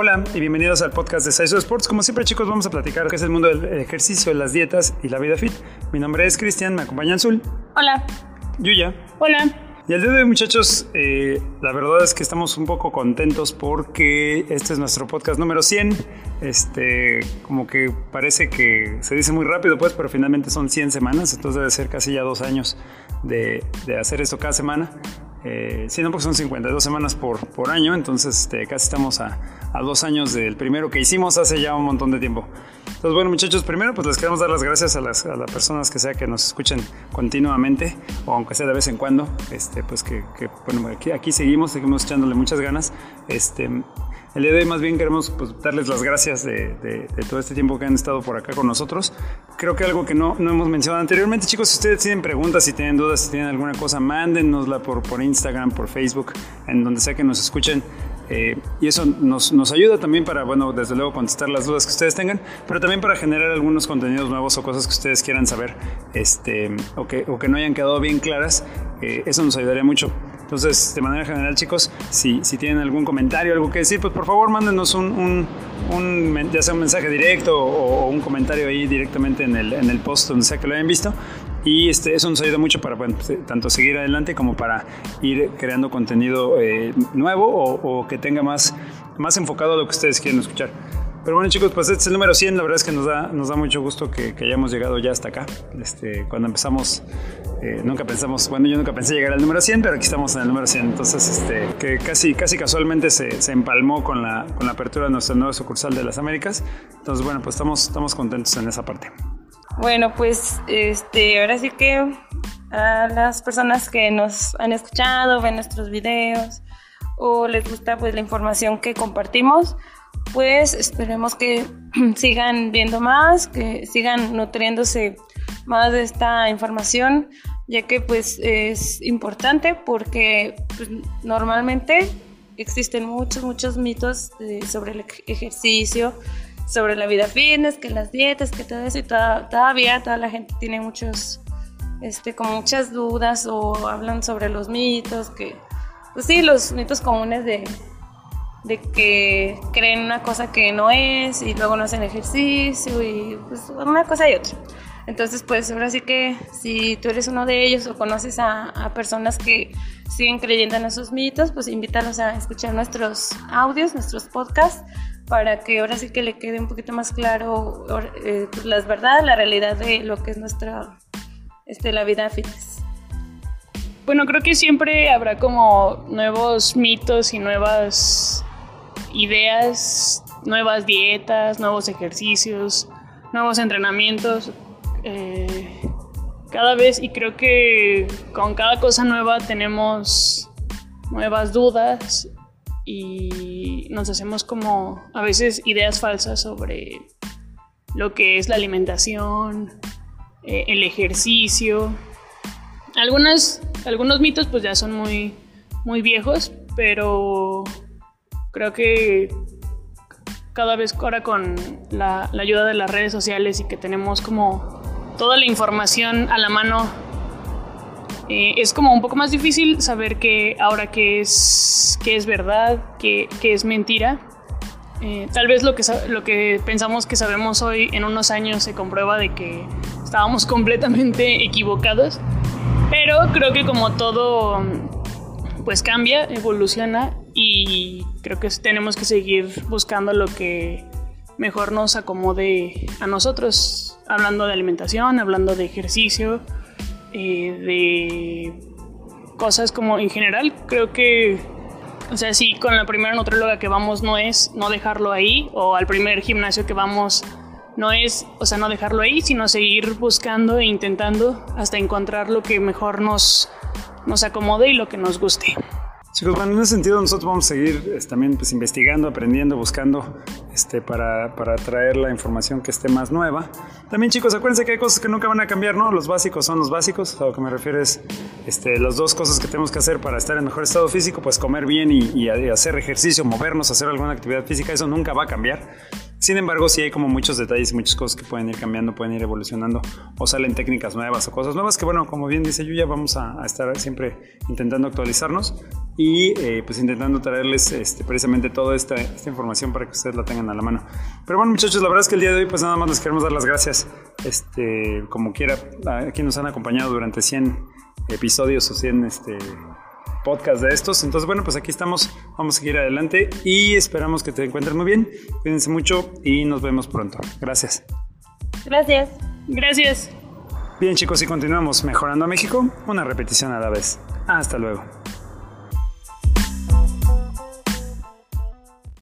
Hola y bienvenidos al podcast de Saizo Sports. Como siempre, chicos, vamos a platicar qué es el mundo del ejercicio, las dietas y la vida fit. Mi nombre es Cristian, me acompaña Azul. Hola. Yuya. Hola. Y el día de hoy, muchachos, eh, la verdad es que estamos un poco contentos porque este es nuestro podcast número 100. Este, como que parece que se dice muy rápido, pues, pero finalmente son 100 semanas, entonces debe ser casi ya dos años de, de hacer esto cada semana. Eh, sí, no, porque son 52 semanas por, por año, entonces este, casi estamos a, a, dos años del primero que hicimos hace ya un montón de tiempo. Entonces, bueno, muchachos, primero pues les queremos dar las gracias a las, a las personas que sea que nos escuchen continuamente, o aunque sea de vez en cuando, este, pues que, que bueno, aquí, aquí seguimos, seguimos echándole muchas ganas. Este, el día de hoy más bien queremos pues, darles las gracias de, de, de, todo este tiempo que han estado por acá con nosotros. Creo que algo que no, no hemos mencionado anteriormente, chicos, si ustedes tienen preguntas, si tienen dudas, si tienen alguna cosa, mándennosla por, por Instagram, por Facebook, en donde sea que nos escuchen. Eh, y eso nos, nos, ayuda también para, bueno, desde luego contestar las dudas que ustedes tengan, pero también para generar algunos contenidos nuevos o cosas que ustedes quieran saber este, o, que, o que no hayan quedado bien claras. Eh, eso nos ayudaría mucho. Entonces, de manera general, chicos, si, si tienen algún comentario, algo que decir, pues por favor mándenos un, un, ya sea un mensaje directo o, o, un comentario ahí directamente en el, en el post donde sea que lo hayan visto. Y este, eso nos ayuda mucho para bueno, tanto seguir adelante como para ir creando contenido eh, nuevo o, o, que tenga más, más enfocado a lo que ustedes quieren escuchar. Pero bueno chicos, pues este es el número 100, la verdad es que nos da, nos da mucho gusto que, que hayamos llegado ya hasta acá. Este, cuando empezamos, eh, nunca pensamos, bueno yo nunca pensé llegar al número 100, pero aquí estamos en el número 100. Entonces, este, que casi, casi casualmente se, se empalmó con la, con la apertura de nuestra nueva sucursal de las Américas. Entonces bueno, pues estamos, estamos contentos en esa parte. Bueno, pues este, ahora sí que a las personas que nos han escuchado, ven nuestros videos o les gusta pues la información que compartimos, pues esperemos que sigan viendo más, que sigan nutriéndose más de esta información, ya que pues es importante porque pues, normalmente existen muchos, muchos mitos de, sobre el ejercicio, sobre la vida fitness, que las dietas, que todo eso, y toda, todavía toda la gente tiene muchos, este, como muchas dudas o hablan sobre los mitos, que, pues sí, los mitos comunes de, de que creen una cosa que no es y luego no hacen ejercicio y pues una cosa y otra. Entonces, pues ahora sí que si tú eres uno de ellos o conoces a, a, personas que siguen creyendo en esos mitos, pues invítalos a escuchar nuestros audios, nuestros podcasts, para que ahora sí que le quede un poquito más claro eh, pues las verdades, la realidad de lo que es nuestra, este, la vida fitness. Bueno, creo que siempre habrá como nuevos mitos y nuevas ideas, nuevas dietas, nuevos ejercicios, nuevos entrenamientos. Eh, cada vez y creo que con cada cosa nueva tenemos nuevas dudas y nos hacemos como a veces ideas falsas sobre lo que es la alimentación, eh, el ejercicio. Algunas, algunos mitos pues ya son muy, muy viejos, pero creo que cada vez ahora con la, la ayuda de las redes sociales y que tenemos como toda la información a la mano eh, es como un poco más difícil saber que ahora qué es, qué es verdad, qué, qué es mentira. Eh, tal vez lo que, lo que pensamos que sabemos hoy en unos años se comprueba de que estábamos completamente equivocados. Pero creo que como todo pues cambia, evoluciona y creo que tenemos que seguir buscando lo que mejor nos acomode a nosotros, hablando de alimentación, hablando de ejercicio, eh, de cosas como en general. Creo que, o sea, si con la primera nutróloga que vamos no es no dejarlo ahí, o al primer gimnasio que vamos no es, o sea, no dejarlo ahí, sino seguir buscando e intentando hasta encontrar lo que mejor nos, nos acomode y lo que nos guste. Chicos, bueno, en ese sentido nosotros vamos a seguir este, también pues, investigando, aprendiendo, buscando este, para, para, traer la información que esté más nueva. También chicos, acuérdense que hay cosas que nunca van a cambiar, ¿no? Los básicos son los básicos, a lo que me refiero es este, las dos cosas que tenemos que hacer para estar en mejor estado físico, pues comer bien y, y hacer ejercicio, movernos, hacer alguna actividad física, eso nunca va a cambiar. Sin embargo, sí hay como muchos detalles y muchas cosas que pueden ir cambiando, pueden ir evolucionando o salen técnicas nuevas o cosas nuevas que, bueno, como bien dice Yuya, vamos a, estar siempre intentando actualizarnos y eh, pues intentando traerles este, precisamente toda esta, información para que ustedes la tengan a la mano. Pero bueno, muchachos, la verdad es que el día de hoy pues nada más les queremos dar las gracias, este, como quiera, a quienes nos han acompañado durante 100 episodios o 100 este, podcast de estos. Entonces, bueno, pues aquí estamos. Vamos a seguir adelante y esperamos que te encuentres muy bien. Cuídense mucho y nos vemos pronto. Gracias. Gracias. Gracias. Bien, chicos, y continuamos mejorando a México, una repetición a la vez. Hasta luego.